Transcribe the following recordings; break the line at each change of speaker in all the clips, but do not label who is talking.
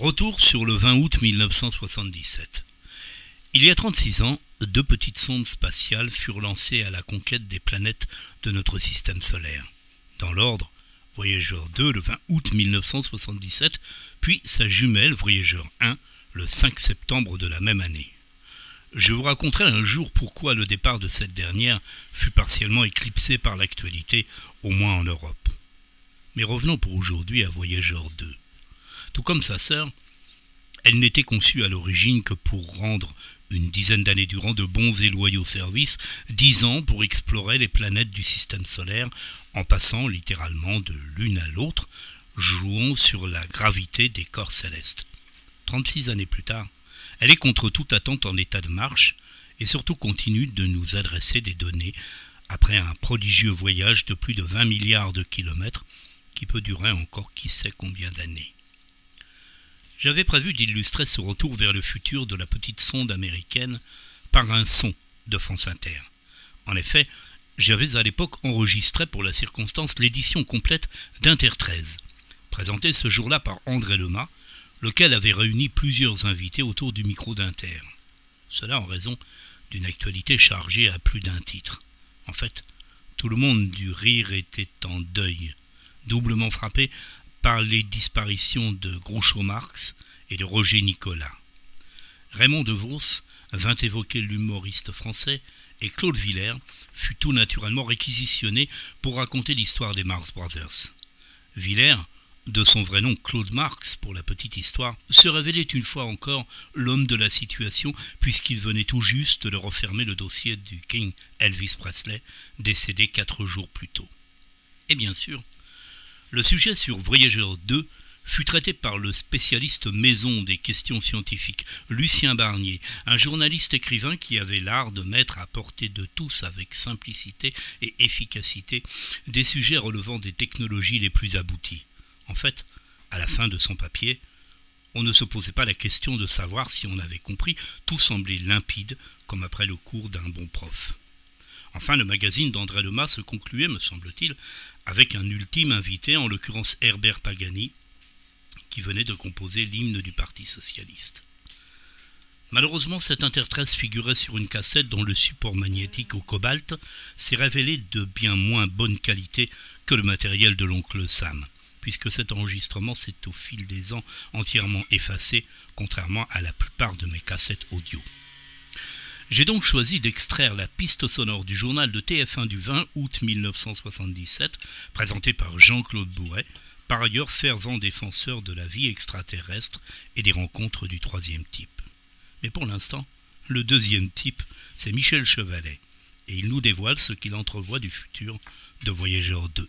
Retour sur le 20 août 1977. Il y a 36 ans, deux petites sondes spatiales furent lancées à la conquête des planètes de notre système solaire. Dans l'ordre, Voyager 2 le 20 août 1977, puis sa jumelle Voyager 1 le 5 septembre de la même année. Je vous raconterai un jour pourquoi le départ de cette dernière fut partiellement éclipsé par l'actualité, au moins en Europe. Mais revenons pour aujourd'hui à Voyager 2. Tout comme sa sœur, elle n'était conçue à l'origine que pour rendre une dizaine d'années durant de bons et loyaux services, dix ans pour explorer les planètes du système solaire en passant littéralement de l'une à l'autre, jouant sur la gravité des corps célestes. 36 années plus tard, elle est contre toute attente en état de marche et surtout continue de nous adresser des données après un prodigieux voyage de plus de 20 milliards de kilomètres qui peut durer encore qui sait combien d'années. J'avais prévu d'illustrer ce retour vers le futur de la petite sonde américaine par un son de France Inter. En effet, j'avais à l'époque enregistré pour la circonstance l'édition complète d'Inter 13, présentée ce jour-là par André Lemas, lequel avait réuni plusieurs invités autour du micro d'Inter. Cela en raison d'une actualité chargée à plus d'un titre. En fait, tout le monde du rire était en deuil, doublement frappé par les disparitions de Groucho Marx et de Roger Nicolas. Raymond DeVos vint évoquer l'humoriste français et Claude Villers fut tout naturellement réquisitionné pour raconter l'histoire des Marx Brothers. Villers, de son vrai nom Claude Marx pour la petite histoire, se révélait une fois encore l'homme de la situation puisqu'il venait tout juste de refermer le dossier du King Elvis Presley, décédé quatre jours plus tôt. Et bien sûr, le sujet sur Voyageur 2 fut traité par le spécialiste maison des questions scientifiques, Lucien Barnier, un journaliste écrivain qui avait l'art de mettre à portée de tous avec simplicité et efficacité des sujets relevant des technologies les plus abouties. En fait, à la fin de son papier, on ne se posait pas la question de savoir si on avait compris, tout semblait limpide, comme après le cours d'un bon prof. Enfin, le magazine d'André Lemas se concluait, me semble-t-il, avec un ultime invité, en l'occurrence Herbert Pagani, qui venait de composer l'hymne du Parti socialiste. Malheureusement, cette intertresse figurait sur une cassette dont le support magnétique au cobalt s'est révélé de bien moins bonne qualité que le matériel de l'oncle Sam, puisque cet enregistrement s'est au fil des ans entièrement effacé, contrairement à la plupart de mes cassettes audio. J'ai donc choisi d'extraire la piste sonore du journal de TF1 du 20 août 1977, présenté par Jean-Claude Bourret, par ailleurs fervent défenseur de la vie extraterrestre et des rencontres du troisième type. Mais pour l'instant, le deuxième type, c'est Michel Chevalet, et il nous dévoile ce qu'il entrevoit du futur de Voyageur 2.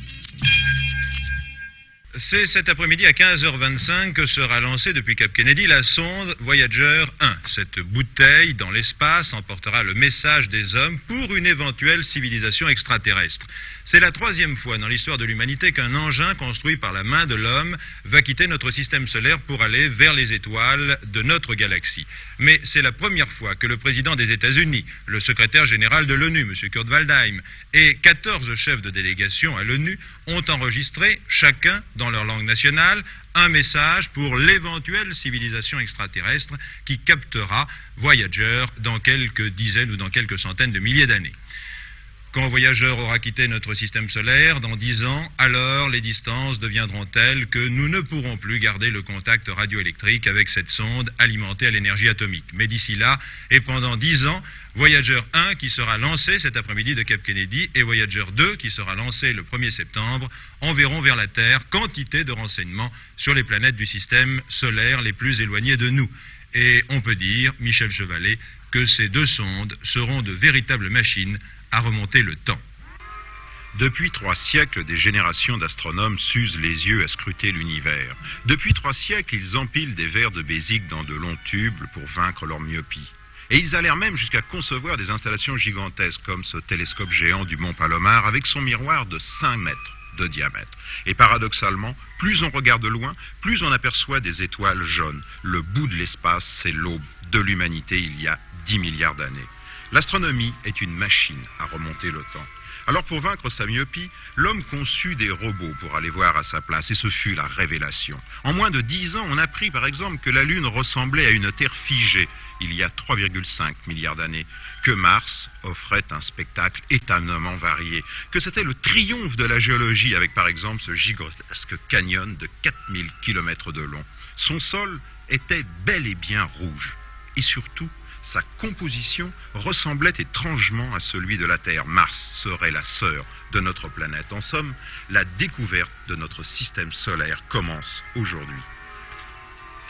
C'est cet après-midi à 15h25 que sera lancée depuis Cap Kennedy la sonde Voyager 1. Cette bouteille dans l'espace emportera le message des hommes pour une éventuelle civilisation extraterrestre. C'est la troisième fois dans l'histoire de l'humanité qu'un engin construit par la main de l'homme va quitter notre système solaire pour aller vers les étoiles de notre galaxie. Mais c'est la première fois que le président des États-Unis, le secrétaire général de l'ONU, M. Kurt Waldheim, et 14 chefs de délégation à l'ONU ont enregistré, chacun dans leur langue nationale, un message pour l'éventuelle civilisation extraterrestre qui captera Voyager dans quelques dizaines ou dans quelques centaines de milliers d'années. Quand Voyageur aura quitté notre système solaire, dans dix ans, alors les distances deviendront telles que nous ne pourrons plus garder le contact radioélectrique avec cette sonde alimentée à l'énergie atomique. Mais d'ici là, et pendant dix ans, Voyageur 1 qui sera lancé cet après-midi de Cap Kennedy et Voyager 2 qui sera lancé le 1er septembre enverront vers la Terre quantité de renseignements sur les planètes du système solaire les plus éloignées de nous. Et on peut dire, Michel Chevalet, que ces deux sondes seront de véritables machines à remonter le temps.
Depuis trois siècles, des générations d'astronomes s'usent les yeux à scruter l'univers. Depuis trois siècles, ils empilent des verres de Bézique dans de longs tubes pour vaincre leur myopie. Et ils allèrent même jusqu'à concevoir des installations gigantesques, comme ce télescope géant du Mont Palomar, avec son miroir de 5 mètres de diamètre. Et paradoxalement, plus on regarde loin, plus on aperçoit des étoiles jaunes. Le bout de l'espace, c'est l'aube de l'humanité il y a 10 milliards d'années. L'astronomie est une machine à remonter le temps. Alors pour vaincre sa myopie, l'homme conçut des robots pour aller voir à sa place, et ce fut la révélation. En moins de dix ans, on apprit par exemple que la Lune ressemblait à une Terre figée il y a 3,5 milliards d'années, que Mars offrait un spectacle étonnamment varié, que c'était le triomphe de la géologie avec par exemple ce gigantesque canyon de 4000 km de long. Son sol était bel et bien rouge, et surtout sa composition ressemblait étrangement à celui de la Terre. Mars serait la sœur de notre planète. En somme, la découverte de notre système solaire commence aujourd'hui.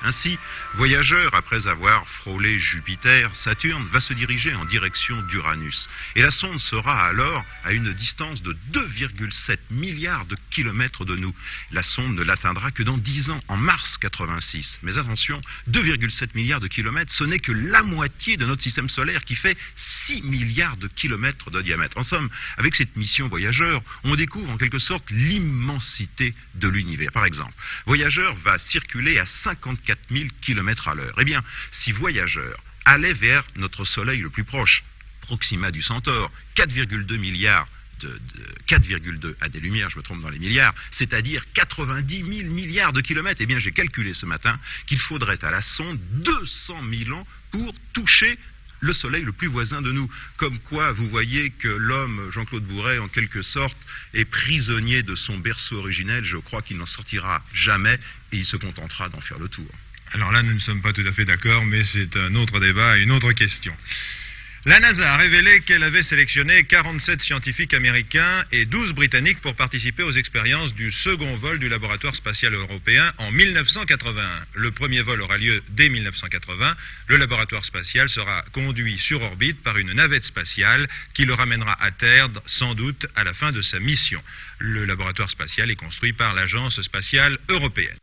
Ainsi, voyageur, après avoir frôlé Jupiter, Saturne va se diriger en direction d'Uranus. Et la sonde sera alors à une distance de 2,7 milliards de kilomètres de nous. La sonde ne l'atteindra que dans 10 ans, en mars 86. Mais attention, 2,7 milliards de kilomètres, ce n'est que la moitié de notre système solaire qui fait 6 milliards de kilomètres de diamètre. En somme, avec cette mission voyageur, on découvre en quelque sorte l'immensité de l'univers. Par exemple, voyageur va circuler à 54 4000 km à l'heure. Eh bien, si Voyageur allait vers notre Soleil le plus proche, Proxima du Centaure, 4,2 milliards de, 4,2 à des lumières, je me trompe dans les milliards, c'est-à-dire 90 000 milliards de kilomètres. Eh bien, j'ai calculé ce matin qu'il faudrait à la sonde 200 000 ans pour toucher le Soleil le plus voisin de nous. Comme quoi, vous voyez que l'homme, Jean-Claude Bourret, en quelque sorte, est prisonnier de son berceau originel. Je crois qu'il n'en sortira jamais et il se contentera d'en faire le tour.
Alors là, nous ne sommes pas tout à fait d'accord, mais c'est un autre débat une autre question. La NASA a révélé qu'elle avait sélectionné 47 scientifiques américains et 12 britanniques pour participer aux expériences du second vol du laboratoire spatial européen en 1981. Le premier vol aura lieu dès 1980. Le laboratoire spatial sera conduit sur orbite par une navette spatiale qui le ramènera à terre sans doute à la fin de sa mission. Le laboratoire spatial est construit par l'Agence spatiale européenne.